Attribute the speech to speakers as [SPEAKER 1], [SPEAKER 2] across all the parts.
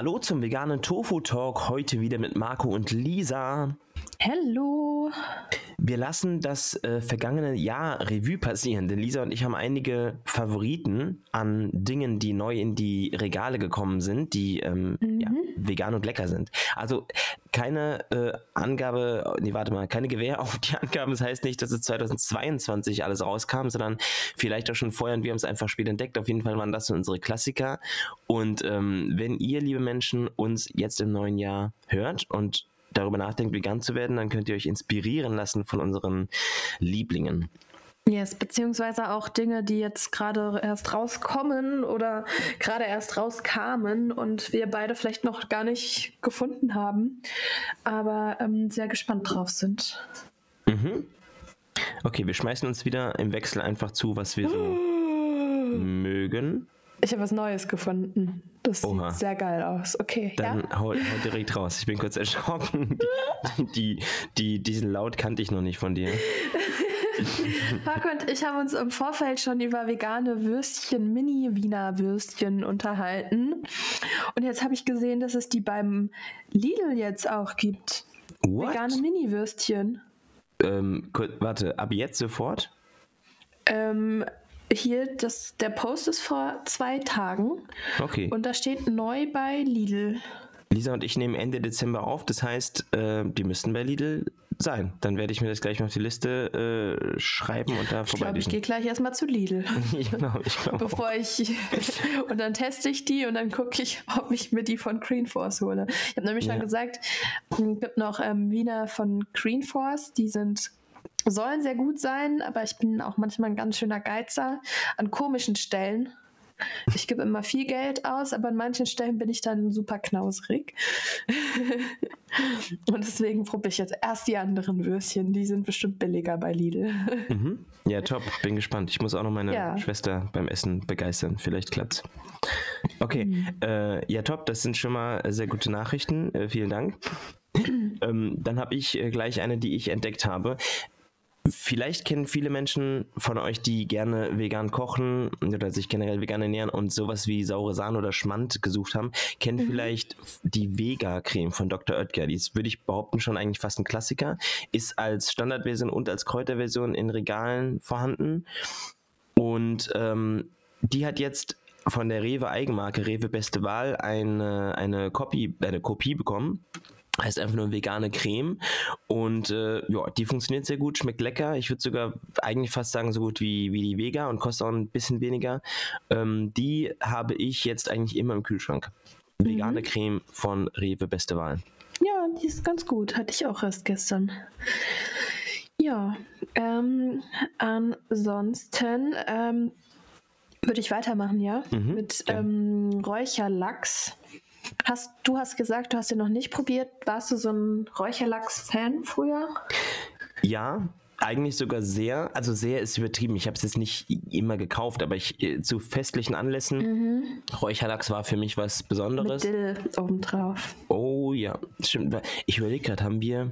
[SPEAKER 1] Hallo zum veganen Tofu Talk. Heute wieder mit Marco und Lisa.
[SPEAKER 2] Hallo.
[SPEAKER 1] Wir lassen das äh, vergangene Jahr Revue passieren, denn Lisa und ich haben einige Favoriten an Dingen, die neu in die Regale gekommen sind, die ähm,
[SPEAKER 2] Mhm.
[SPEAKER 1] ja, vegan und lecker sind. Also keine äh, Angabe, nee, warte mal, keine Gewähr auf die Angaben. Das heißt nicht, dass es 2022 alles rauskam, sondern vielleicht auch schon vorher und wir haben es einfach spät entdeckt. Auf jeden Fall waren das so unsere Klassiker. Und ähm, wenn ihr, liebe Menschen, uns jetzt im neuen Jahr hört und darüber nachdenkt, vegan zu werden, dann könnt ihr euch inspirieren lassen von unseren Lieblingen.
[SPEAKER 2] Yes, beziehungsweise auch Dinge, die jetzt gerade erst rauskommen oder gerade erst rauskamen und wir beide vielleicht noch gar nicht gefunden haben, aber ähm, sehr gespannt drauf sind.
[SPEAKER 1] Mhm. Okay, wir schmeißen uns wieder im Wechsel einfach zu, was wir so mögen.
[SPEAKER 2] Ich habe was Neues gefunden. Das
[SPEAKER 1] Oha.
[SPEAKER 2] sieht sehr geil aus. Okay,
[SPEAKER 1] Dann
[SPEAKER 2] ja.
[SPEAKER 1] hau, hau direkt raus. Ich bin kurz erschrocken. Die, die, die, diesen Laut kannte ich noch nicht von dir.
[SPEAKER 2] Marco und ich haben uns im Vorfeld schon über vegane Würstchen, Mini-Wiener Würstchen unterhalten. Und jetzt habe ich gesehen, dass es die beim Lidl jetzt auch gibt.
[SPEAKER 1] What?
[SPEAKER 2] Vegane Mini-Würstchen.
[SPEAKER 1] Ähm, warte, ab jetzt sofort?
[SPEAKER 2] Ähm, hier, das, der Post ist vor zwei Tagen
[SPEAKER 1] Okay.
[SPEAKER 2] und da steht neu bei Lidl.
[SPEAKER 1] Lisa und ich nehmen Ende Dezember auf. Das heißt, äh, die müssten bei Lidl sein. Dann werde ich mir das gleich mal auf die Liste äh, schreiben und da
[SPEAKER 2] Ich glaube, ich gehe gleich erstmal zu Lidl.
[SPEAKER 1] Ich glaube, ich glaube auch.
[SPEAKER 2] Bevor ich. und dann teste ich die und dann gucke ich, ob ich mir die von Green Force hole. Ich habe nämlich
[SPEAKER 1] Ja.
[SPEAKER 2] schon gesagt, es gibt noch ähm, Wiener von Green Force, die sind. Sollen sehr gut sein, aber ich bin auch manchmal ein ganz schöner Geizer an komischen Stellen. Ich gebe immer viel Geld aus, aber an manchen Stellen bin ich dann super knausrig. Und deswegen probiere ich jetzt erst die anderen Würstchen. Die sind bestimmt billiger bei Lidl.
[SPEAKER 1] Mhm. Ja, top. Bin gespannt. Ich muss auch noch meine
[SPEAKER 2] Ja.
[SPEAKER 1] Schwester beim Essen begeistern. Vielleicht klappt's. Okay.
[SPEAKER 2] Mhm.
[SPEAKER 1] Äh, ja, top. Das sind schon mal sehr gute Nachrichten. Äh, vielen Dank. Ähm, dann habe ich äh, gleich eine, die ich entdeckt habe. Vielleicht kennen viele Menschen von euch, die gerne vegan kochen oder sich generell vegan ernähren und sowas wie saure Sahne oder Schmand gesucht haben, kennen vielleicht die Vega-Creme von Dr. Oetker. Die ist, würde ich behaupten, schon eigentlich fast ein Klassiker. Ist als Standardversion und als Kräuterversion in Regalen vorhanden. Und ähm, die hat jetzt von der Rewe Eigenmarke Rewe Beste Wahl eine, eine, Kopie, eine Kopie bekommen. Heißt einfach nur vegane Creme. Und äh, ja, die funktioniert sehr gut, schmeckt lecker. Ich würde sogar eigentlich fast sagen, so gut wie, wie die Vega und kostet auch ein bisschen weniger. Ähm, die habe ich jetzt eigentlich immer im Kühlschrank. Vegane Creme von Rewe Beste Wahl.
[SPEAKER 2] Ja, die ist ganz gut. Hatte ich auch erst gestern. Ja, ähm, ansonsten ähm, würde ich weitermachen, ja,
[SPEAKER 1] Mhm,
[SPEAKER 2] mit
[SPEAKER 1] gerne.
[SPEAKER 2] ähm, Räucherlachs. Hast, du hast gesagt, du hast den noch nicht probiert. Warst du so ein Räucherlachs-Fan früher?
[SPEAKER 1] Ja, eigentlich sogar sehr. Also sehr ist übertrieben. Ich habe es jetzt nicht immer gekauft, aber ich äh, zu festlichen Anlässen. Räucherlachs war für mich was
[SPEAKER 2] Mit
[SPEAKER 1] Besonderes.
[SPEAKER 2] Dill obendrauf.
[SPEAKER 1] Oh ja, stimmt. Ich überlege gerade, haben wir.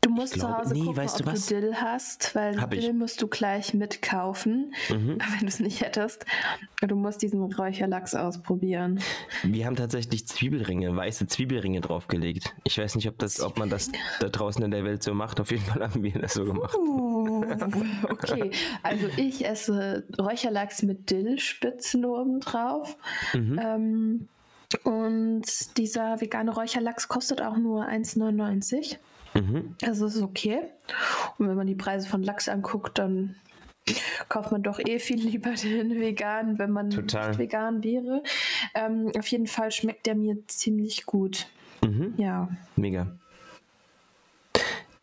[SPEAKER 2] Du musst zu
[SPEAKER 1] glaube-
[SPEAKER 2] Hause
[SPEAKER 1] nee,
[SPEAKER 2] gucken,
[SPEAKER 1] weißt du
[SPEAKER 2] ob
[SPEAKER 1] was?
[SPEAKER 2] du Dill hast, weil
[SPEAKER 1] Hab ich.
[SPEAKER 2] Dill musst du gleich mitkaufen,
[SPEAKER 1] Mhm.
[SPEAKER 2] wenn du es nicht hättest. Du musst diesen Räucherlachs ausprobieren.
[SPEAKER 1] Wir haben tatsächlich Zwiebelringe, weiße Zwiebelringe draufgelegt. Ich weiß nicht, ob, das, ob man das da draußen in der Welt so macht. Auf jeden Fall haben wir das so gemacht.
[SPEAKER 2] Uh, okay, also ich esse Räucherlachs mit Dillspitzen obendrauf.
[SPEAKER 1] Mhm.
[SPEAKER 2] Ähm, und dieser vegane Räucherlachs kostet auch nur 1,99.
[SPEAKER 1] Mhm.
[SPEAKER 2] Also ist okay. Und wenn man die Preise von Lachs anguckt, dann kauft man doch eh viel lieber den vegan, wenn man
[SPEAKER 1] Total.
[SPEAKER 2] nicht vegan wäre. Ähm, auf jeden Fall schmeckt der mir ziemlich gut.
[SPEAKER 1] Mhm.
[SPEAKER 2] Ja,
[SPEAKER 1] Mega.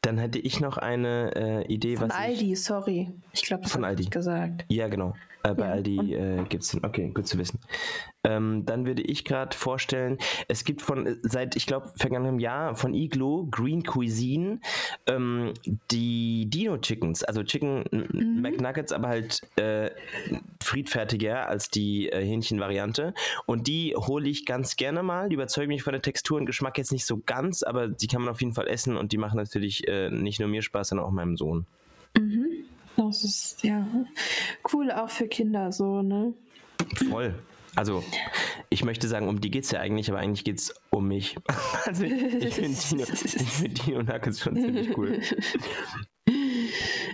[SPEAKER 1] Dann hätte ich noch eine äh, Idee,
[SPEAKER 2] von
[SPEAKER 1] was ich,
[SPEAKER 2] Aldi, sorry. Ich glaube, das
[SPEAKER 1] Von
[SPEAKER 2] ich
[SPEAKER 1] Aldi.
[SPEAKER 2] gesagt.
[SPEAKER 1] Ja, genau. Äh, bei
[SPEAKER 2] Ja,
[SPEAKER 1] Aldi äh, gibt es den. Okay, gut zu wissen. Ähm, dann würde ich gerade vorstellen, es gibt von seit, ich glaube, vergangenem Jahr von Iglo Green Cuisine ähm, die Dino Chickens, also Chicken
[SPEAKER 2] Mhm.
[SPEAKER 1] McNuggets, aber halt äh, friedfertiger als die äh, Hähnchenvariante. Und die hole ich ganz gerne mal. Die überzeugen mich von der Textur und Geschmack jetzt nicht so ganz, aber die kann man auf jeden Fall essen und die machen natürlich äh, nicht nur mir Spaß, sondern auch meinem Sohn.
[SPEAKER 2] Das ist ja cool, auch für Kinder so, ne?
[SPEAKER 1] Voll. Also, ich möchte sagen, um die geht es ja eigentlich, aber eigentlich geht es um mich. Also, ich finde Dino, find Dino Nuggets schon ziemlich cool.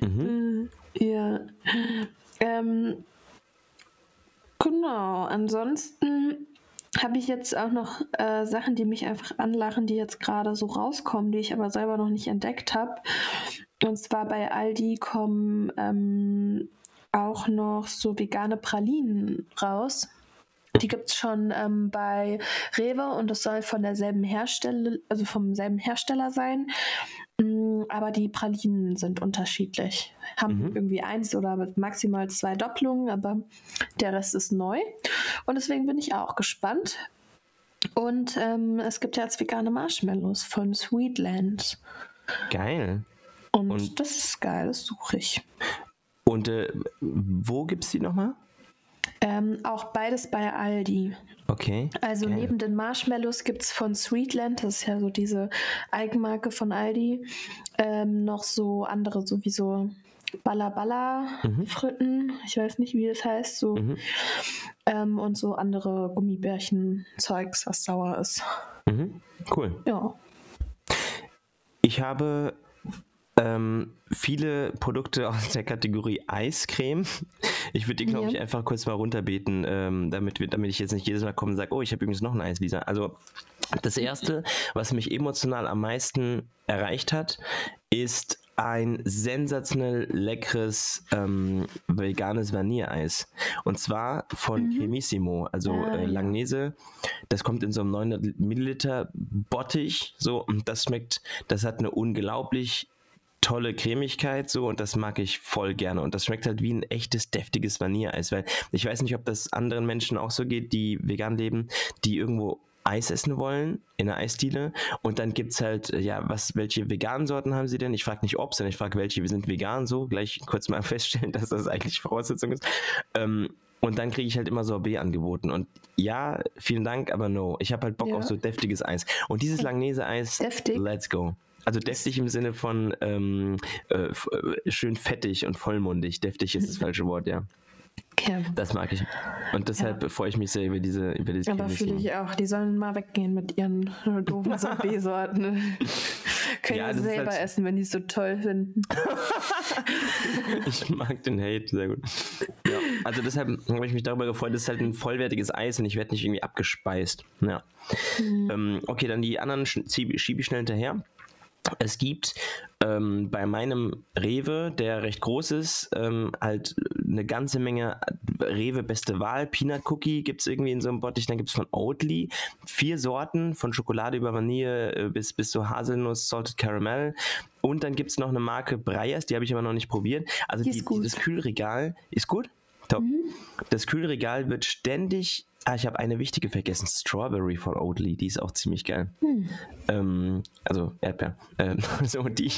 [SPEAKER 2] Mhm. Ja. Ähm, genau, ansonsten habe ich jetzt auch noch äh, Sachen, die mich einfach anlachen, die jetzt gerade so rauskommen, die ich aber selber noch nicht entdeckt habe. Und zwar bei Aldi kommen ähm, auch noch so vegane Pralinen raus. Die gibt es schon ähm, bei Rewe und das soll von derselben Hersteller, also vom selben Hersteller sein. Mm, aber die Pralinen sind unterschiedlich. Haben mhm. irgendwie eins oder maximal zwei Doppelungen, aber der Rest ist neu. Und deswegen bin ich auch gespannt. Und ähm, es gibt ja jetzt vegane Marshmallows von Sweetland.
[SPEAKER 1] Geil.
[SPEAKER 2] Und, und das ist geil, das suche ich.
[SPEAKER 1] Und äh, wo gibt es die nochmal?
[SPEAKER 2] Ähm, auch beides bei Aldi.
[SPEAKER 1] Okay.
[SPEAKER 2] Also geil. neben den Marshmallows gibt es von Sweetland, das ist ja so diese Eigenmarke von Aldi, ähm, noch so andere, sowieso Balla Balla mhm. Fritten, ich weiß nicht, wie das heißt, so mhm. ähm, und so andere Gummibärchen-Zeugs, was sauer ist.
[SPEAKER 1] Mhm. Cool.
[SPEAKER 2] Ja.
[SPEAKER 1] Ich habe ähm, viele Produkte aus der Kategorie Eiscreme. Ich würde die, glaube ja. ich, einfach kurz mal runterbeten, ähm, damit, wir, damit ich jetzt nicht jedes Mal komme und sage, oh, ich habe übrigens noch ein Eis, Lisa. Also das Erste, was mich emotional am meisten erreicht hat, ist ein sensationell leckeres ähm, veganes Vanilleeis. Und zwar von mhm. Cremissimo, also ah, äh, Langnese. Das kommt in so einem 900 Milliliter Bottich. So, und das schmeckt, das hat eine unglaublich tolle Cremigkeit so und das mag ich voll gerne und das schmeckt halt wie ein echtes deftiges Vanilleeis, weil ich weiß nicht, ob das anderen Menschen auch so geht, die vegan leben, die irgendwo Eis essen wollen in der Eisdiele und dann gibt es halt, ja, was, welche veganen Sorten haben sie denn? Ich frage nicht ob, sondern ich frage welche, wir sind vegan, so, gleich kurz mal feststellen, dass das eigentlich Voraussetzung ist. Ähm, und dann kriege ich halt immer Sorbet angeboten. Und ja, vielen Dank, aber no. Ich habe halt Bock ja. auf so deftiges Eis. Und dieses Langnese-Eis, let's go. Also deftig im Sinne von ähm, äh, äh, schön fettig und vollmundig. Deftig ist das falsche Wort, ja. Okay. Das mag ich. Und deshalb ja. freue ich mich sehr über diese über diese
[SPEAKER 2] Aber fühle ich auch, die sollen mal weggehen mit ihren doofen Sorbet-Sorten. Können ja, selber halt essen, wenn die es so toll finden.
[SPEAKER 1] ich mag den Hate, sehr gut. Ja, also deshalb habe ich mich darüber gefreut, das ist halt ein vollwertiges Eis und ich werde nicht irgendwie abgespeist. Ja. Mhm. Ähm, okay, dann die anderen schiebe ich schnell hinterher. Es gibt ähm, bei meinem Rewe, der recht groß ist, ähm, halt eine ganze Menge Rewe Beste Wahl. Peanut Cookie gibt es irgendwie in so einem Bottich. Dann gibt es von Oatly vier Sorten, von Schokolade über Vanille äh, bis, bis zu Haselnuss, Salted Caramel. Und dann gibt es noch eine Marke Breyers, die habe ich aber noch nicht probiert. Also die, die, das Kühlregal ist gut. Top. Mhm. Das Kühlregal wird ständig Ah, ich habe eine wichtige vergessen. Strawberry von Oatly, die ist auch ziemlich geil. Hm. Ähm, also Erdbeer. Ähm, so, die,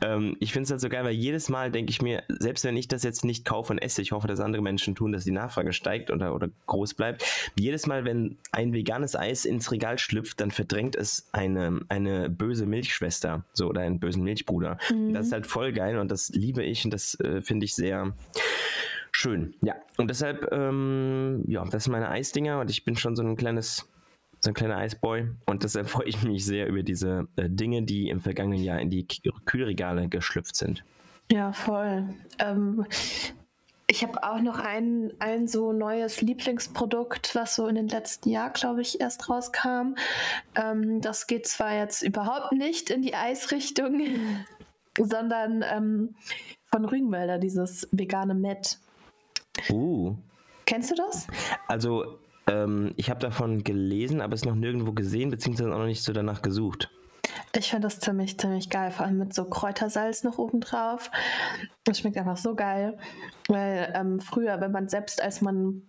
[SPEAKER 1] ähm, ich finde es halt so geil, weil jedes Mal denke ich mir, selbst wenn ich das jetzt nicht kaufe und esse, ich hoffe, dass andere Menschen tun, dass die Nachfrage steigt oder, oder groß bleibt. Jedes Mal, wenn ein veganes Eis ins Regal schlüpft, dann verdrängt es eine, eine böse Milchschwester so, oder einen bösen Milchbruder. Mhm. Das ist halt voll geil und das liebe ich und das äh, finde ich sehr schön. Ja, und deshalb, ähm, ja, das sind meine Eisdinger und ich bin schon so ein kleines, so ein kleiner Eisboy und deshalb freue ich mich sehr über diese äh, Dinge, die im vergangenen Jahr in die Kühlregale geschlüpft sind.
[SPEAKER 2] Ja, voll. Ähm, ich habe auch noch ein, ein so neues Lieblingsprodukt, was so in den letzten Jahr, glaube ich, erst rauskam. Ähm, das geht zwar jetzt überhaupt nicht in die Eisrichtung, sondern ähm, von Rügenwälder, dieses vegane Met.
[SPEAKER 1] Uh.
[SPEAKER 2] Kennst du das?
[SPEAKER 1] Also, ähm, ich habe davon gelesen, aber es noch nirgendwo gesehen, beziehungsweise auch noch nicht so danach gesucht.
[SPEAKER 2] Ich finde das ziemlich, ziemlich geil, vor allem mit so Kräutersalz noch oben drauf. Das schmeckt einfach so geil. Weil ähm, früher, wenn man selbst, als man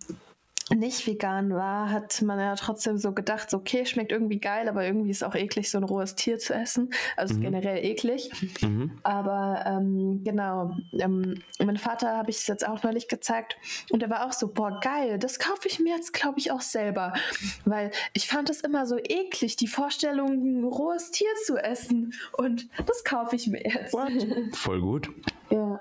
[SPEAKER 2] nicht vegan war, hat man ja trotzdem so gedacht, so, okay, schmeckt irgendwie geil, aber irgendwie ist auch eklig, so ein rohes Tier zu essen. Also mhm. generell eklig. Mhm. Aber ähm, genau, ähm, mein Vater habe ich es jetzt auch neulich gezeigt und er war auch so, boah, geil, das kaufe ich mir jetzt, glaube ich, auch selber. Weil ich fand es immer so eklig, die Vorstellung, ein rohes Tier zu essen. Und das kaufe ich mir jetzt.
[SPEAKER 1] What? Voll gut.
[SPEAKER 2] Ja.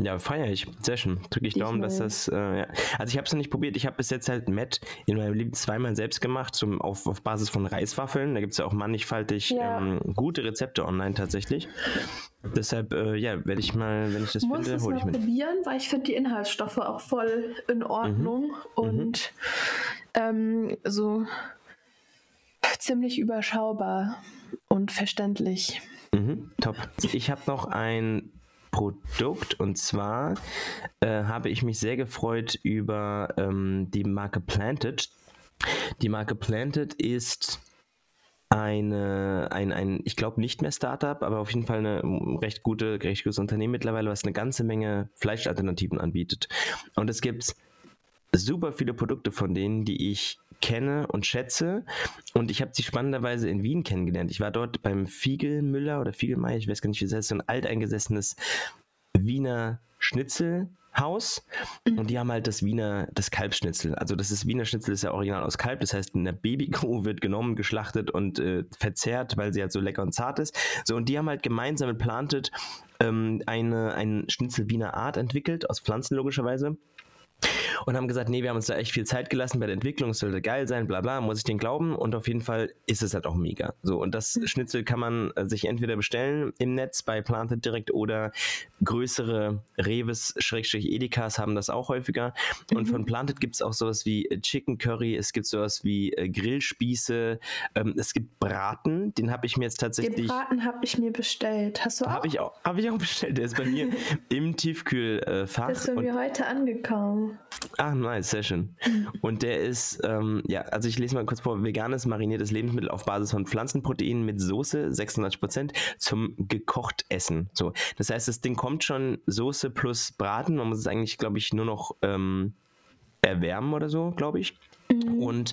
[SPEAKER 1] Ja, feiere ich. Sehr schön. Drücke ich Daumen, dass das. Äh, ja. Also, ich habe es noch nicht probiert. Ich habe bis jetzt halt Met in meinem Leben zweimal selbst gemacht, zum, auf, auf Basis von Reiswaffeln. Da gibt es ja auch mannigfaltig ja. ähm, gute Rezepte online tatsächlich. Deshalb, äh, ja, werde ich mal, wenn ich das
[SPEAKER 2] Muss
[SPEAKER 1] finde,
[SPEAKER 2] hole ich
[SPEAKER 1] mit.
[SPEAKER 2] probieren, weil ich finde die Inhaltsstoffe auch voll in Ordnung mhm. und mhm. Ähm, so ziemlich überschaubar und verständlich.
[SPEAKER 1] Mhm, top. Ich habe noch ein Produkt und zwar äh, habe ich mich sehr gefreut über ähm, die Marke Planted. Die Marke Planted ist eine, ein, ein ich glaube nicht mehr Startup, aber auf jeden Fall eine recht gute, recht gutes Unternehmen mittlerweile, was eine ganze Menge Fleischalternativen anbietet. Und es gibt super viele Produkte von denen, die ich kenne und schätze. Und ich habe sie spannenderweise in Wien kennengelernt. Ich war dort beim Fiegelmüller oder Fiegelmeier, ich weiß gar nicht, wie es heißt, so ein alteingesessenes Wiener Schnitzelhaus mhm. und die haben halt das Wiener, das Kalbschnitzel. Also das ist Wiener Schnitzel ist ja original aus Kalb, das heißt eine Babykuh wird genommen, geschlachtet und äh, verzehrt, weil sie halt so lecker und zart ist. So und die haben halt gemeinsam mit Planted ähm, eine, ein Schnitzel Wiener Art entwickelt, aus Pflanzen logischerweise und haben gesagt, nee, wir haben uns da echt viel Zeit gelassen bei der Entwicklung, es sollte geil sein, bla bla, muss ich den glauben und auf jeden Fall ist es halt auch mega. So, und das mhm. Schnitzel kann man äh, sich entweder bestellen im Netz bei Planted direkt oder größere Reves, Schrägstrich Edekas haben das auch häufiger. Und mhm. von Planted gibt es auch sowas wie äh, Chicken Curry, es gibt sowas wie äh, Grillspieße, ähm, es gibt Braten, den habe ich mir jetzt tatsächlich. Den
[SPEAKER 2] Braten habe ich mir bestellt. Hast du auch?
[SPEAKER 1] Habe ich auch, habe ich auch bestellt. Der ist bei mir im Tiefkühlfach.
[SPEAKER 2] Das ist bei mir heute angekommen.
[SPEAKER 1] Ah, nice, sehr schön. Und der ist, ähm, ja, also ich lese mal kurz vor, veganes mariniertes Lebensmittel auf Basis von Pflanzenproteinen mit Soße, 96% zum gekocht essen. So, das heißt, das Ding kommt schon Soße plus Braten. Man muss es eigentlich, glaube ich, nur noch ähm, erwärmen oder so, glaube ich. Mhm. Und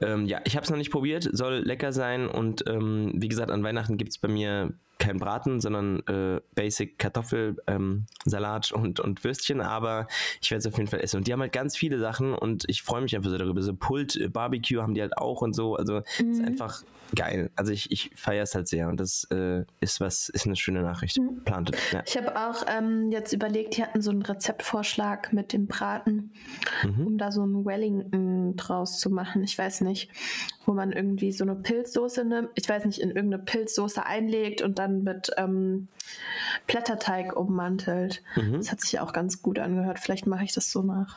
[SPEAKER 1] ähm, ja, ich habe es noch nicht probiert, soll lecker sein und ähm, wie gesagt, an Weihnachten gibt es bei mir kein Braten, sondern äh, Basic Kartoffelsalat ähm, und, und Würstchen, aber ich werde es auf jeden Fall essen. Und die haben halt ganz viele Sachen und ich freue mich einfach so darüber. So Pult, äh, Barbecue haben die halt auch und so. Also mhm. ist einfach geil. Also ich, ich feiere es halt sehr und das äh, ist was, ist eine schöne Nachricht. Mhm. Plantet.
[SPEAKER 2] Ja. Ich habe auch ähm, jetzt überlegt, die hatten so einen Rezeptvorschlag mit dem Braten, mhm. um da so ein Wellington draus zu machen. Ich weiß nicht, wo man irgendwie so eine Pilzsoße nimmt, ich weiß nicht, in irgendeine Pilzsoße einlegt und dann mit ähm, Blätterteig ummantelt. Mhm. Das hat sich auch ganz gut angehört. Vielleicht mache ich das so nach.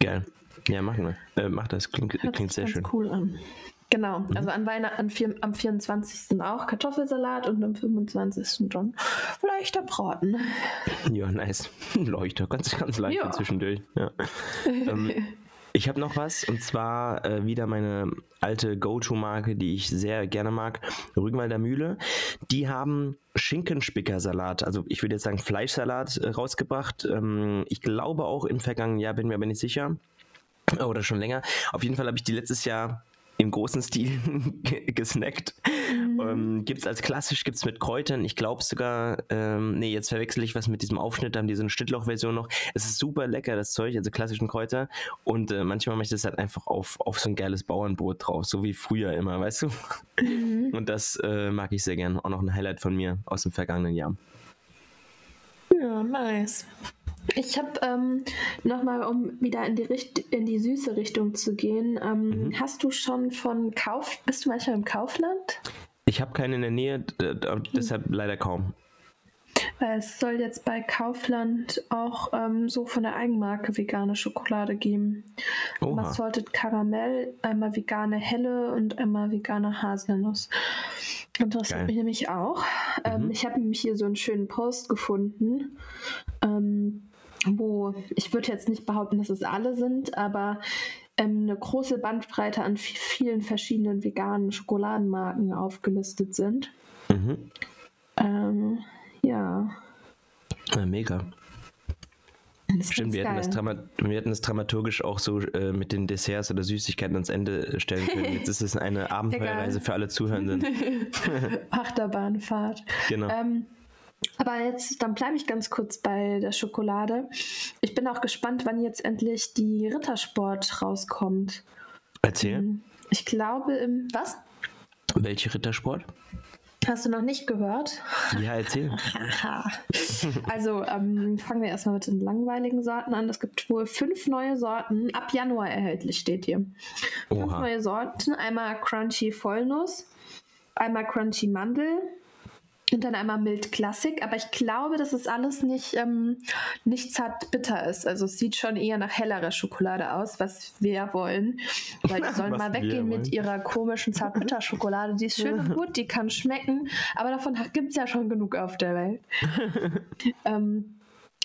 [SPEAKER 1] Geil. Ja, machen wir. Äh, mach das, klingt, klingt sehr schön.
[SPEAKER 2] cool an. Genau, mhm. also an Weihnachten am 24. auch Kartoffelsalat und am 25. dann leichter Braten.
[SPEAKER 1] Ja, nice. Leuchter, ganz, ganz leicht ja. zwischendurch. Ja. ähm, ich habe noch was und zwar äh, wieder meine alte Go-To-Marke, die ich sehr gerne mag, Rügenwalder Mühle. Die haben Schinkenspickersalat, also ich würde jetzt sagen Fleischsalat äh, rausgebracht. Ähm, ich glaube auch im vergangenen Jahr, bin mir aber nicht sicher. Oder schon länger. Auf jeden Fall habe ich die letztes Jahr im großen Stil gesnackt. Mhm. Ähm, gibt es als klassisch, gibt es mit Kräutern. Ich glaube sogar, ähm, nee, jetzt verwechsel ich was mit diesem Aufschnitt, da haben die so eine Schnittloch-Version noch. Es ist super lecker, das Zeug, also klassischen Kräuter. Und äh, manchmal mache ich das halt einfach auf, auf so ein geiles Bauernbrot drauf, so wie früher immer, weißt du? Mhm. Und das äh, mag ich sehr gern. Auch noch ein Highlight von mir aus dem vergangenen Jahr.
[SPEAKER 2] Ja, nice. Ich habe ähm, nochmal, um wieder in die, Richt in die süße Richtung zu gehen, ähm, mhm. hast du schon von Kauf, bist du manchmal im Kaufland?
[SPEAKER 1] Ich habe keinen in der Nähe, deshalb mhm. leider kaum.
[SPEAKER 2] Es soll jetzt bei Kaufland auch ähm, so von der Eigenmarke vegane Schokolade geben. Was Salted Karamell, einmal vegane Helle und einmal vegane Haselnuss. Interessiert Geil. mich nämlich auch. Ähm, mhm. ich habe nämlich hier so einen schönen Post gefunden. Ähm, wo ich würde jetzt nicht behaupten, dass es alle sind, aber ähm, eine große Bandbreite an vielen verschiedenen veganen Schokoladenmarken aufgelistet sind. Mhm. Ähm, ja.
[SPEAKER 1] ja. Mega. Stimmt, wir hätten, das wir hätten das dramaturgisch auch so äh, mit den Desserts oder Süßigkeiten ans Ende stellen können. Jetzt ist es eine Abenteuerreise für alle Zuhörenden.
[SPEAKER 2] Achterbahnfahrt.
[SPEAKER 1] Genau. Ähm,
[SPEAKER 2] aber jetzt, dann bleibe ich ganz kurz bei der Schokolade. Ich bin auch gespannt, wann jetzt endlich die Rittersport rauskommt.
[SPEAKER 1] Erzähl.
[SPEAKER 2] Ähm, ich glaube im. Was?
[SPEAKER 1] Welche Rittersport?
[SPEAKER 2] Hast du noch nicht gehört?
[SPEAKER 1] Ja, erzähl.
[SPEAKER 2] also ähm, fangen wir erstmal mit den langweiligen Sorten an. Es gibt wohl fünf neue Sorten, ab Januar erhältlich steht hier. Oha. Fünf neue Sorten. Einmal Crunchy Vollnuss, einmal Crunchy Mandel, und dann einmal Mild Classic, aber ich glaube, dass es alles nicht, ähm, nicht zart bitter ist. Also es sieht schon eher nach hellerer Schokolade aus, was wir wollen. Weil die sollen mal weggehen mit ihrer komischen zart bitter Schokolade. Die ist schön und gut, die kann schmecken, aber davon gibt es ja schon genug auf der Welt. ähm,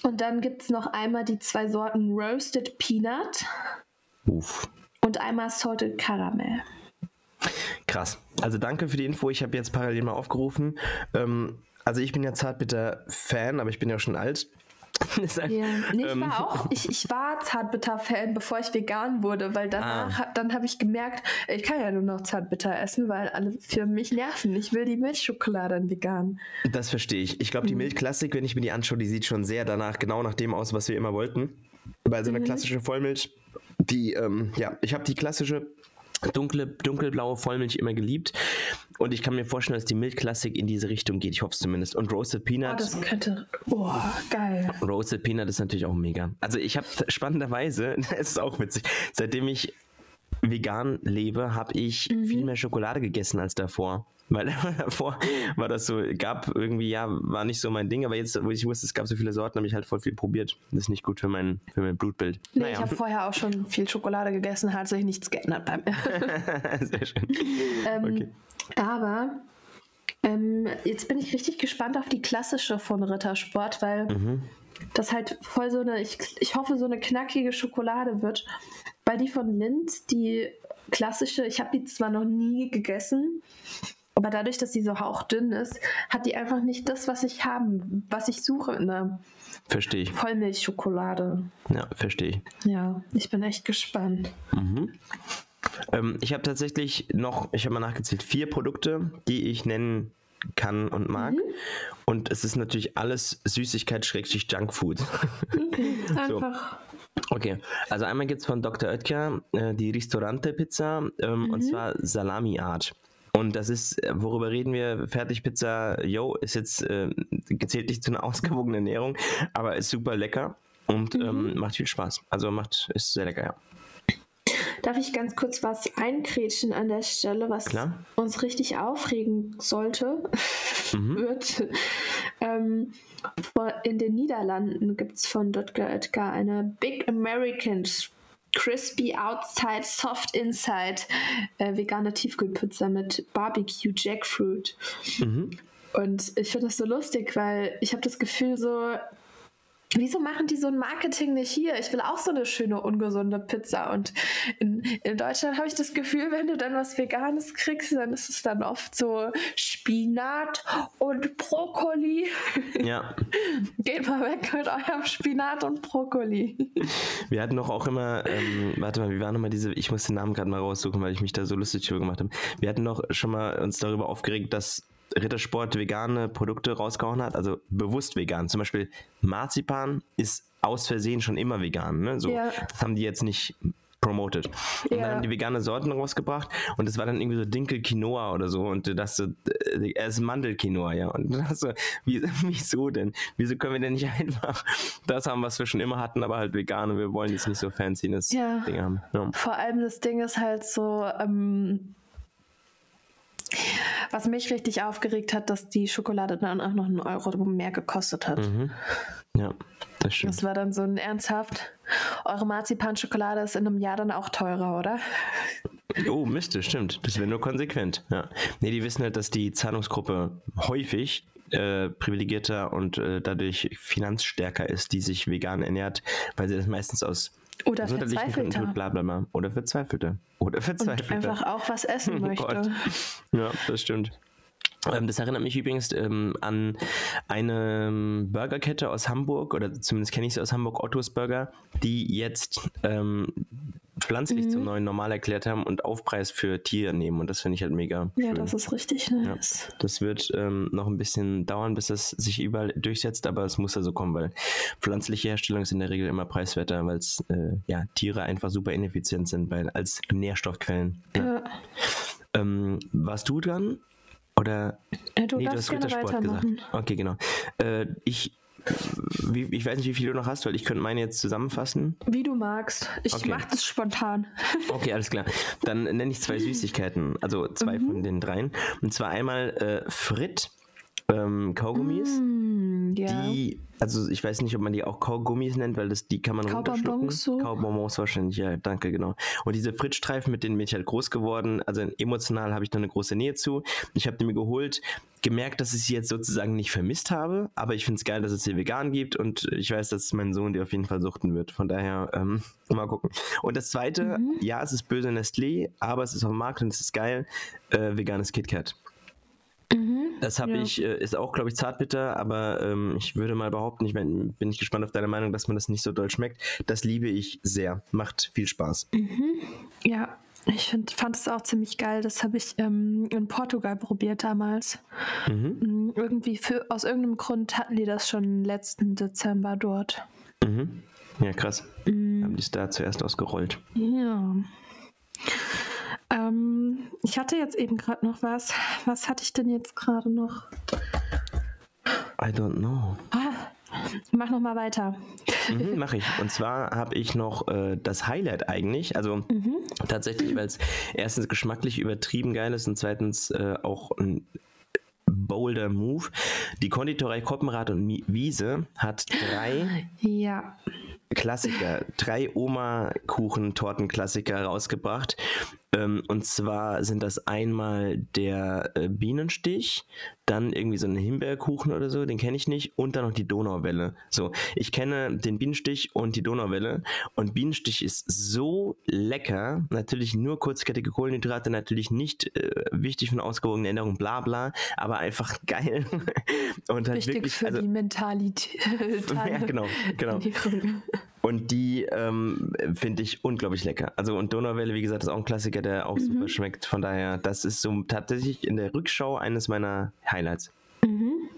[SPEAKER 2] und dann gibt es noch einmal die zwei Sorten Roasted Peanut Uff. und einmal Salted Caramel.
[SPEAKER 1] Krass. Also danke für die Info. Ich habe jetzt parallel mal aufgerufen. Ähm, also ich bin ja Zartbitter-Fan, aber ich bin ja schon alt.
[SPEAKER 2] ja. nee, ich ähm, war auch, ich, ich war Zartbitter-Fan, bevor ich vegan wurde, weil danach, ah. dann habe ich gemerkt, ich kann ja nur noch Zartbitter essen, weil alle für mich nerven. Ich will die Milchschokolade dann vegan.
[SPEAKER 1] Das verstehe ich. Ich glaube, die mhm. Milchklassik, wenn ich mir die anschaue, die sieht schon sehr danach, genau nach dem aus, was wir immer wollten. Weil so eine mhm. klassische Vollmilch, die, ähm, ja, ich habe die klassische dunkle, dunkelblaue Vollmilch immer geliebt. Und ich kann mir vorstellen, dass die Milchklassik in diese Richtung geht. Ich hoffe es zumindest. Und Roasted Peanut.
[SPEAKER 2] Oh, das könnte. Oh, geil.
[SPEAKER 1] Roasted Peanut ist natürlich auch mega. Also ich habe spannenderweise, es ist auch witzig, seitdem ich vegan lebe, habe ich mhm. viel mehr Schokolade gegessen als davor. Weil davor war das so, gab irgendwie, ja, war nicht so mein Ding, aber jetzt, wo ich wusste, es gab so viele Sorten, habe ich halt voll viel probiert. Das ist nicht gut für mein, für mein Blutbild.
[SPEAKER 2] Nee, naja. ich habe vorher auch schon viel Schokolade gegessen, hat sich nichts geändert bei mir. Sehr schön. ähm, okay. Aber ähm, jetzt bin ich richtig gespannt auf die klassische von Rittersport, weil mhm. das halt voll so eine, ich, ich hoffe, so eine knackige Schokolade wird. Weil die von Lind, die klassische, ich habe die zwar noch nie gegessen, aber dadurch, dass sie so hauchdünn ist, hat die einfach nicht das, was ich haben, was ich suche in der
[SPEAKER 1] Verstehe ich.
[SPEAKER 2] Vollmilchschokolade.
[SPEAKER 1] Ja, verstehe ich.
[SPEAKER 2] Ja, ich bin echt gespannt.
[SPEAKER 1] Mhm. Ähm, ich habe tatsächlich noch, ich habe mal nachgezählt, vier Produkte, die ich nennen kann und mag. Mhm. Und es ist natürlich alles Süßigkeit-Junkfood. Okay, einfach. Okay, also einmal gibt es von Dr. Oetker äh, die Ristorante-Pizza ähm, mhm. und zwar Salami-Art. Und das ist, äh, worüber reden wir? Fertigpizza, yo, ist jetzt, äh, gezählt nicht zu einer ausgewogenen Ernährung, aber ist super lecker und mhm. ähm, macht viel Spaß. Also macht, ist sehr lecker, ja.
[SPEAKER 2] Darf ich ganz kurz was einkrätschen an der Stelle, was Klar. uns richtig aufregen sollte, mhm. wird? Ähm, in den Niederlanden gibt es von Dr. Edgar eine Big American Crispy Outside, Soft Inside äh, vegane Tiefkühlpizza mit Barbecue Jackfruit. Mhm. Und ich finde das so lustig, weil ich habe das Gefühl, so wieso machen die so ein Marketing nicht hier? Ich will auch so eine schöne, ungesunde Pizza. Und in, in Deutschland habe ich das Gefühl, wenn du dann was Veganes kriegst, dann ist es dann oft so Spinat und Brokkoli.
[SPEAKER 1] Ja.
[SPEAKER 2] Geht mal weg mit eurem Spinat und Brokkoli.
[SPEAKER 1] Wir hatten doch auch immer, ähm, warte mal, wie waren nochmal diese, ich muss den Namen gerade mal raussuchen, weil ich mich da so lustig drüber gemacht habe. Wir hatten doch schon mal uns darüber aufgeregt, dass Rittersport vegane Produkte rausgehauen hat, also bewusst vegan. Zum Beispiel Marzipan ist aus Versehen schon immer vegan. Ne? So ja. haben die jetzt nicht promoted. Und ja. dann haben die vegane Sorten rausgebracht und es war dann irgendwie so Dinkel Quinoa oder so und das so, äh, er ist Mandel Quinoa, ja. Und dann hast du, wie, wieso denn? Wieso können wir denn nicht einfach das haben, was wir schon immer hatten, aber halt vegan und wir wollen jetzt nicht so fancy das ja. Ding haben.
[SPEAKER 2] Ja. Vor allem das Ding ist halt so, ähm, was mich richtig aufgeregt hat, dass die Schokolade dann auch noch einen Euro mehr gekostet hat. Mhm.
[SPEAKER 1] Ja, das stimmt.
[SPEAKER 2] Das war dann so ein ernsthaft. Eure Marzipanschokolade ist in einem Jahr dann auch teurer, oder?
[SPEAKER 1] Oh, müsste, stimmt. Das wäre nur konsequent. Ja. Nee, die wissen halt, dass die Zahlungsgruppe häufig äh, privilegierter und äh, dadurch finanzstärker ist, die sich vegan ernährt, weil sie das meistens aus
[SPEAKER 2] oder verzweifelter.
[SPEAKER 1] Bla, bla, bla. Oder verzweifelter. Oder verzweifelter.
[SPEAKER 2] Und einfach auch was essen oh möchte.
[SPEAKER 1] ja, das stimmt. Ähm, das erinnert mich übrigens ähm, an eine Burgerkette aus Hamburg, oder zumindest kenne ich sie aus Hamburg, Ottos Burger, die jetzt ähm, pflanzlich mhm. zum neuen Normal erklärt haben und Aufpreis für Tiere nehmen. Und das finde ich halt mega.
[SPEAKER 2] Ja, schön. das ist richtig nice.
[SPEAKER 1] Ja, das wird ähm, noch ein bisschen dauern, bis das sich überall durchsetzt, aber es muss ja so kommen, weil pflanzliche Herstellung ist in der Regel immer preiswerter, weil es äh, ja, Tiere einfach super ineffizient sind weil, als Nährstoffquellen. Ja. ja. Ähm, warst du dran? Oder.
[SPEAKER 2] Ja, du nee, du hast Rittersport gesagt.
[SPEAKER 1] Okay, genau. Äh, ich wie, ich weiß nicht, wie viel du noch hast, weil ich könnte meine jetzt zusammenfassen.
[SPEAKER 2] Wie du magst. Ich okay. mache das spontan.
[SPEAKER 1] Okay, alles klar. Dann nenne ich zwei Süßigkeiten, also zwei mhm. von den dreien. Und zwar einmal äh, Frit ähm, Kaugummis, mm, ja. die, also ich weiß nicht, ob man die auch Kaugummis nennt, weil das, die kann man runterschlucken. So. Kaubonbons wahrscheinlich, ja, danke, genau. Und diese Frittstreifen, mit denen bin ich halt groß geworden, also emotional habe ich da eine große Nähe zu. Ich habe die mir geholt, gemerkt, dass ich sie jetzt sozusagen nicht vermisst habe, aber ich finde es geil, dass es sie vegan gibt und ich weiß, dass mein Sohn die auf jeden Fall suchten wird. Von daher, ähm, mal gucken. Und das zweite, mhm. ja, es ist böse Nestlé, aber es ist auf dem Markt und es ist geil, äh, veganes KitKat. Mhm, das habe ja. ich, äh, ist auch, glaube ich, zartbitter, aber ähm, ich würde mal behaupten, ich mein, bin ich gespannt auf deine Meinung, dass man das nicht so doll schmeckt. Das liebe ich sehr. Macht viel Spaß.
[SPEAKER 2] Mhm. Ja, ich find, fand es auch ziemlich geil. Das habe ich ähm, in Portugal probiert damals. Mhm. Mm, irgendwie für, aus irgendeinem Grund hatten die das schon letzten Dezember dort.
[SPEAKER 1] Mhm. Ja, krass. Mhm. Haben die es da zuerst ausgerollt.
[SPEAKER 2] Ja. Ähm, ich hatte jetzt eben gerade noch was. Was hatte ich denn jetzt gerade noch?
[SPEAKER 1] I don't know.
[SPEAKER 2] Ah, mach noch mal weiter.
[SPEAKER 1] Mhm, mach ich. Und zwar habe ich noch äh, das Highlight eigentlich. Also mhm. tatsächlich, weil es erstens geschmacklich übertrieben geil ist und zweitens äh, auch ein bolder Move. Die Konditorei Koppenrad und Wiese hat drei
[SPEAKER 2] ja.
[SPEAKER 1] Klassiker, drei Oma-Kuchen-Torten-Klassiker rausgebracht. Ähm, und zwar sind das einmal der äh, Bienenstich, dann irgendwie so ein Himbeerkuchen oder so, den kenne ich nicht, und dann noch die Donauwelle. So, ich kenne den Bienenstich und die Donauwelle. Und Bienenstich ist so lecker. Natürlich nur kurzkettige Kohlenhydrate, natürlich nicht äh, wichtig für eine ausgewogene Ernährung, bla bla, aber einfach geil.
[SPEAKER 2] und halt Wichtig wirklich, für also, die Mentalität.
[SPEAKER 1] ja, genau, genau. Und die ähm, finde ich unglaublich lecker. Also und Donauwelle, wie gesagt, ist auch ein Klassiker, der auch mhm. super schmeckt. Von daher, das ist so tatsächlich in der Rückschau eines meiner Highlights.
[SPEAKER 2] Mhm.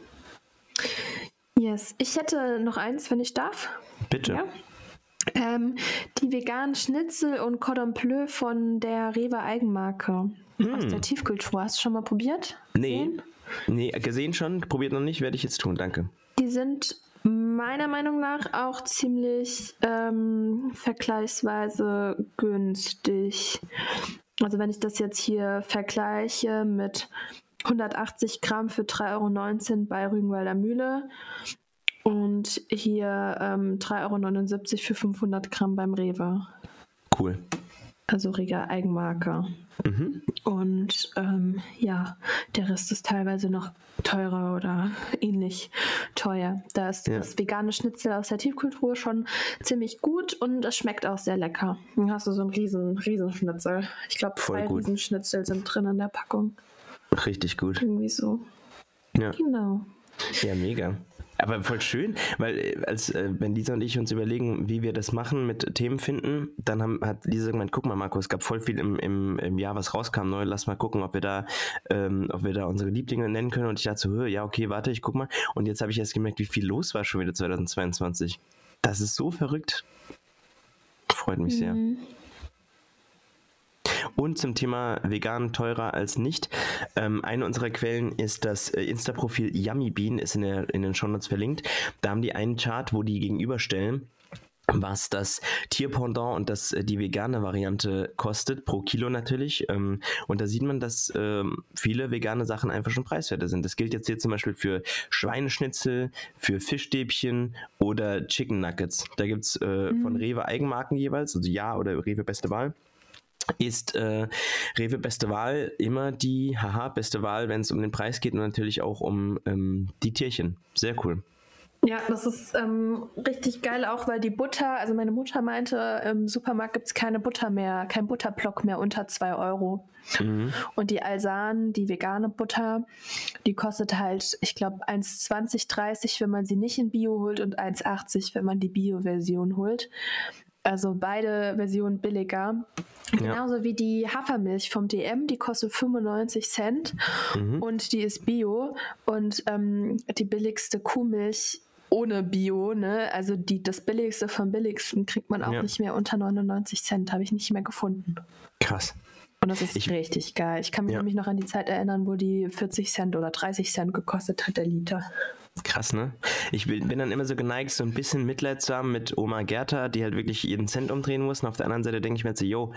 [SPEAKER 2] Yes, ich hätte noch eins, wenn ich darf.
[SPEAKER 1] Bitte. Ja?
[SPEAKER 2] Ähm, die veganen Schnitzel und Cordon Bleu von der Rewe Eigenmarke mm. aus der Tiefkultur. Hast du schon mal probiert?
[SPEAKER 1] Nee. Gesehen? Nee, gesehen schon, probiert noch nicht, werde ich jetzt tun, danke.
[SPEAKER 2] Die sind meiner Meinung nach auch ziemlich ähm, vergleichsweise günstig. Also wenn ich das jetzt hier vergleiche mit 180 Gramm für 3,19 Euro bei Rügenwalder Mühle und hier ähm, 3,79 Euro für 500 Gramm beim Rewe.
[SPEAKER 1] Cool.
[SPEAKER 2] Also Riga Eigenmarke. Mhm. Und ähm, ja, der Rest ist teilweise noch teurer oder ähnlich teuer. Da ist ja. das vegane Schnitzel aus der Tiefkultur schon ziemlich gut und es schmeckt auch sehr lecker. Dann hast du so einen riesen, riesen Schnitzel. Ich glaube, zwei Riesenschnitzel sind drin in der Packung.
[SPEAKER 1] Richtig gut.
[SPEAKER 2] Irgendwie so.
[SPEAKER 1] Ja.
[SPEAKER 2] Genau.
[SPEAKER 1] Ja, mega. Aber voll schön, weil äh, als äh, wenn Lisa und ich uns überlegen, wie wir das machen mit Themen finden, dann haben, hat Lisa gemeint, guck mal Marco, es gab voll viel im, im, im Jahr, was rauskam neu, lass mal gucken, ob wir da, ähm, ob wir da unsere Lieblinge nennen können. Und ich dachte so, ja okay, warte, ich guck mal. Und jetzt habe ich erst gemerkt, wie viel los war schon wieder 2022. Das ist so verrückt. Freut mich mhm. sehr. Und zum Thema vegan teurer als nicht. Ähm, eine unserer Quellen ist das äh, Insta-Profil Yummy Bean, ist in, der, in den Shownotes verlinkt. Da haben die einen Chart, wo die gegenüberstellen was das Tierpendant und das, äh, die vegane Variante kostet, pro Kilo natürlich. Ähm, und da sieht man, dass ähm, viele vegane Sachen einfach schon preiswerter sind. Das gilt jetzt hier zum Beispiel für Schweineschnitzel, für Fischstäbchen oder Chicken Nuggets. Da gibt es äh, mhm. von Rewe Eigenmarken jeweils, also Ja oder Rewe Beste Wahl ist äh, Rewe beste Wahl immer die, haha, beste Wahl, wenn es um den Preis geht und natürlich auch um ähm, die Tierchen. Sehr cool.
[SPEAKER 2] Ja, das ist ähm, richtig geil, auch weil die Butter, also meine Mutter meinte, im Supermarkt gibt es keine Butter mehr, kein Butterblock mehr unter 2 Euro. Mhm. Und die Alsan, die vegane Butter, die kostet halt, ich glaube, 1,20, 30, wenn man sie nicht in Bio holt und 1,80, wenn man die Bio-Version holt. Also beide Versionen billiger. Ja. Genauso wie die Hafermilch vom DM, die kostet 95 Cent mhm. und die ist Bio. Und ähm, die billigste Kuhmilch ohne Bio, ne? Also die, das billigste vom billigsten kriegt man auch ja. nicht mehr unter 99 Cent, habe ich nicht mehr gefunden.
[SPEAKER 1] Krass.
[SPEAKER 2] Und das ist
[SPEAKER 1] Ich-
[SPEAKER 2] richtig geil. Ich kann mich
[SPEAKER 1] Ja.
[SPEAKER 2] nämlich noch an die Zeit erinnern, wo die 40 Cent oder 30 Cent gekostet hat, der Liter.
[SPEAKER 1] Krass, ne? Ich bin, bin dann immer so geneigt, so ein bisschen Mitleid zu haben mit Oma Gerda, die halt wirklich jeden Cent umdrehen muss. Und auf der anderen Seite denke ich mir jetzt so, yo,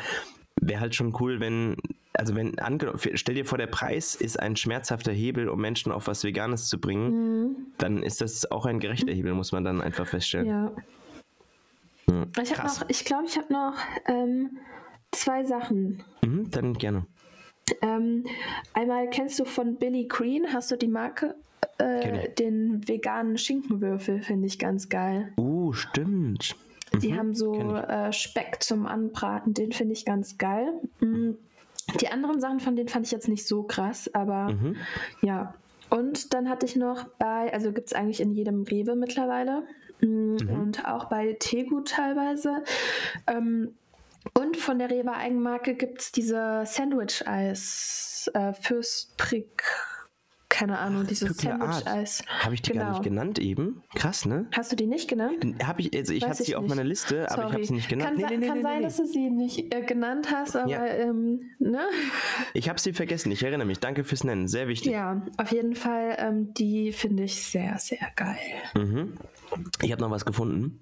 [SPEAKER 1] wäre halt schon cool, wenn, also wenn, angenommen, stell dir vor, der Preis ist ein schmerzhafter Hebel, um Menschen auf was Veganes zu bringen, dann ist das auch ein gerechter Hebel, muss man dann einfach feststellen.
[SPEAKER 2] Ja.
[SPEAKER 1] Ja,
[SPEAKER 2] Ich habe noch, ich glaube, ich habe noch ähm, zwei Sachen.
[SPEAKER 1] Mhm, dann gerne.
[SPEAKER 2] Ähm, einmal kennst du von Billy Green, hast du die Marke? Äh, den veganen Schinkenwürfel finde ich ganz geil.
[SPEAKER 1] Uh, stimmt.
[SPEAKER 2] Die
[SPEAKER 1] Mhm,
[SPEAKER 2] haben so äh, Speck zum Anbraten, den finde ich ganz geil. Mm, Die anderen Sachen von denen fand ich jetzt nicht so krass, aber
[SPEAKER 1] Mhm.
[SPEAKER 2] ja. Und dann hatte ich noch bei, also gibt es eigentlich in jedem Rewe mittlerweile mm,
[SPEAKER 1] Mhm.
[SPEAKER 2] und auch bei Tegut teilweise. Ähm, und von der Rewe Eigenmarke gibt es diese Sandwich-Eis, äh, Fürstprick, keine Ahnung, dieses. Sandwich-Eis.
[SPEAKER 1] Habe ich die gar nicht
[SPEAKER 2] Genau.
[SPEAKER 1] genannt eben? Krass, ne?
[SPEAKER 2] Hast du die nicht genannt?
[SPEAKER 1] Habe ich, also ich habe sie
[SPEAKER 2] ich
[SPEAKER 1] auf
[SPEAKER 2] nicht.
[SPEAKER 1] meiner Liste, aber ich habe sie nicht genannt.
[SPEAKER 2] Kann,
[SPEAKER 1] Nee, nee, nee,
[SPEAKER 2] kann
[SPEAKER 1] nee,
[SPEAKER 2] sein, dass du sie nicht äh, genannt hast, aber
[SPEAKER 1] Ja.
[SPEAKER 2] ähm, ne?
[SPEAKER 1] Ich habe sie vergessen, ich erinnere mich. Danke fürs Nennen, sehr wichtig.
[SPEAKER 2] Ja, auf jeden Fall, ähm, die finde ich sehr, sehr geil.
[SPEAKER 1] Mhm. Ich habe noch was gefunden.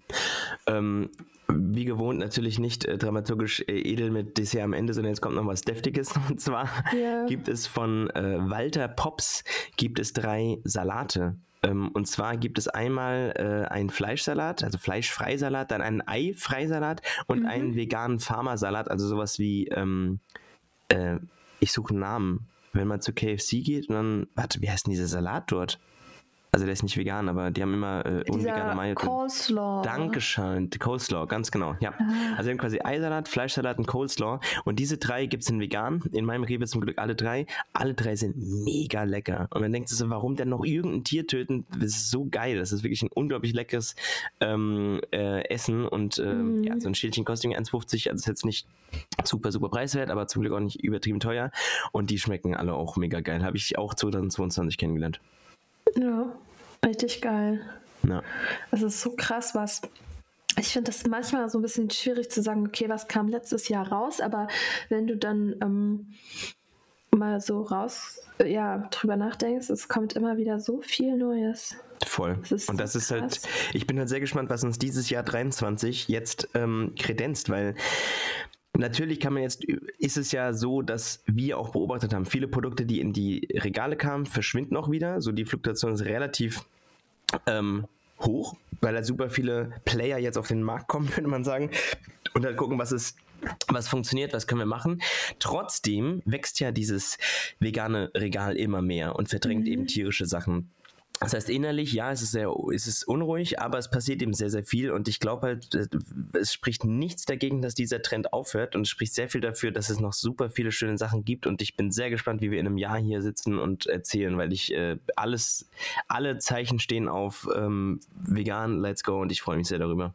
[SPEAKER 1] Ähm, wie gewohnt natürlich nicht äh, dramaturgisch äh, edel mit Dessert am Ende, sondern jetzt kommt noch was Deftiges. Und zwar
[SPEAKER 2] Ja.
[SPEAKER 1] gibt es von äh, Walter Pops gibt es drei Salate. Ähm, und zwar gibt es einmal äh, einen Fleischsalat, also Fleischfreisalat, dann einen Eifreisalat und
[SPEAKER 2] Mhm.
[SPEAKER 1] einen veganen Pharmasalat, also sowas wie, ähm, äh, ich suche einen Namen. Wenn man zu KFC geht und dann, warte, wie heißt denn dieser Salat dort? Also der ist nicht vegan, aber die haben immer äh, unvegane Mayo.
[SPEAKER 2] Coleslaw.
[SPEAKER 1] Dankeschön, Coleslaw, ganz genau. Ja. Also wir haben quasi Eisalat, Fleischsalat und Coleslaw. Und diese drei gibt es in vegan. In meinem Rewe zum Glück alle drei. Alle drei sind mega lecker. Und man denkt sich so, warum denn noch irgendein Tier töten? Das ist so geil. Das ist wirklich ein unglaublich leckeres ähm, äh, Essen. Und äh,
[SPEAKER 2] Mhm.
[SPEAKER 1] ja, so ein Schälchen kostet irgendwie 1,50. Also ist jetzt nicht super, super preiswert, aber zum Glück auch nicht übertrieben teuer. Und die schmecken alle auch mega geil. Habe ich auch 2022 kennengelernt.
[SPEAKER 2] Richtig geil.
[SPEAKER 1] Ja.
[SPEAKER 2] Es ist so krass, was. Ich finde das manchmal so ein bisschen schwierig zu sagen, okay, was kam letztes Jahr raus, aber wenn du dann ähm, mal so raus, äh, ja, drüber nachdenkst, es kommt immer wieder so viel Neues.
[SPEAKER 1] Voll.
[SPEAKER 2] Das
[SPEAKER 1] und das
[SPEAKER 2] so
[SPEAKER 1] ist halt,
[SPEAKER 2] krass.
[SPEAKER 1] ich bin halt sehr gespannt, was uns dieses Jahr 23 jetzt ähm, kredenzt, weil natürlich kann man jetzt, ist es ja so, dass wir auch beobachtet haben, viele Produkte, die in die Regale kamen, verschwinden auch wieder. So die Fluktuation ist relativ ähm, hoch, weil da super viele Player jetzt auf den Markt kommen, könnte man sagen. Und halt gucken, was ist, was funktioniert, was können wir machen. Trotzdem wächst ja dieses vegane Regal immer mehr und verdrängt eben tierische Sachen. Das heißt, innerlich, ja, es ist sehr, es ist unruhig, aber es passiert eben sehr, sehr viel und ich glaube halt, äh, es spricht nichts dagegen, dass dieser Trend aufhört und es spricht sehr viel dafür, dass es noch super viele schöne Sachen gibt und ich bin sehr gespannt, wie wir in einem Jahr hier sitzen und erzählen, weil ich äh, alles, alle Zeichen stehen auf ähm, vegan, let's go und ich freue mich sehr darüber.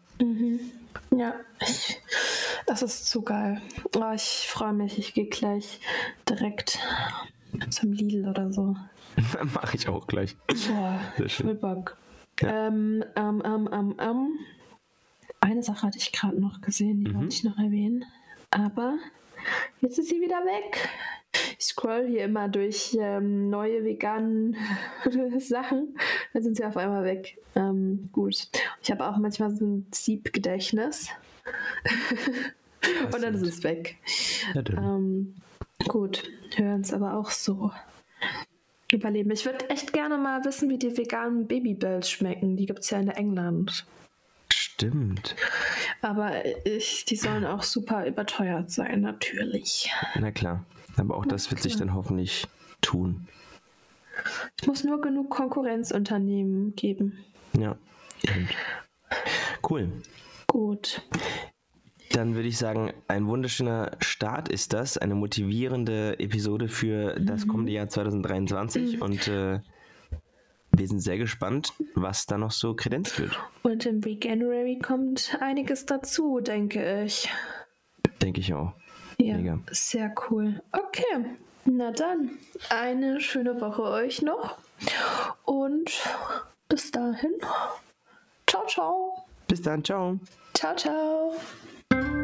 [SPEAKER 2] Ja, ich, das ist zu geil. Oh, ich freue mich, ich gehe gleich direkt zum Lidl oder so.
[SPEAKER 1] Mache ich auch gleich.
[SPEAKER 2] Boah,
[SPEAKER 1] schön.
[SPEAKER 2] voll Bock.
[SPEAKER 1] Ja.
[SPEAKER 2] Ähm, ähm, ähm, ähm, ähm. Eine Sache hatte ich gerade noch gesehen, die
[SPEAKER 1] Mhm.
[SPEAKER 2] wollte ich noch erwähnen. Aber jetzt ist sie wieder weg. Ich scroll hier immer durch ähm, neue veganen Sachen. Dann sind sie auf einmal weg. Ähm, gut. Ich habe auch manchmal so ein Siebgedächtnis. Und dann ist es weg.
[SPEAKER 1] Ja.
[SPEAKER 2] Ähm, gut, hören es aber auch so. Überleben. Ich würde echt gerne mal wissen, wie die veganen Babybells schmecken. Die gibt es ja in England.
[SPEAKER 1] Stimmt.
[SPEAKER 2] Aber ich, die sollen auch super überteuert sein, natürlich.
[SPEAKER 1] Na klar. Aber auch das wird sich
[SPEAKER 2] klar.
[SPEAKER 1] dann hoffentlich tun.
[SPEAKER 2] Es muss nur genug Konkurrenzunternehmen geben.
[SPEAKER 1] Ja. Cool.
[SPEAKER 2] Gut.
[SPEAKER 1] Dann würde ich sagen, ein wunderschöner Start ist das, eine motivierende Episode für das kommende Jahr 2023 und äh, wir sind sehr gespannt, was da noch so kredenzt wird,
[SPEAKER 2] Und im Veganuary kommt einiges dazu, denke ich.
[SPEAKER 1] denke ich auch.
[SPEAKER 2] Ja,
[SPEAKER 1] Mega.
[SPEAKER 2] sehr cool. Okay, na dann, eine schöne Woche euch noch und bis dahin. Ciao, ciao.
[SPEAKER 1] Bis dann, ciao.
[SPEAKER 2] Ciao, ciao. thank you